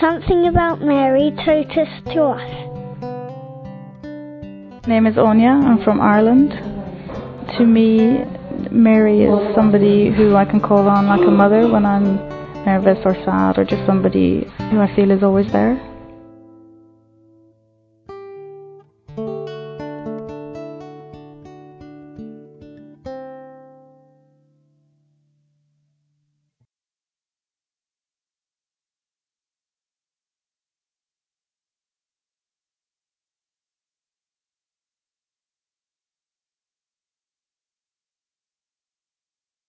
something about Mary Totus us to us. name is Áine. I'm from Ireland. To me, Mary is somebody who I can call on like a mother when I'm nervous or sad, or just somebody who I feel is always there.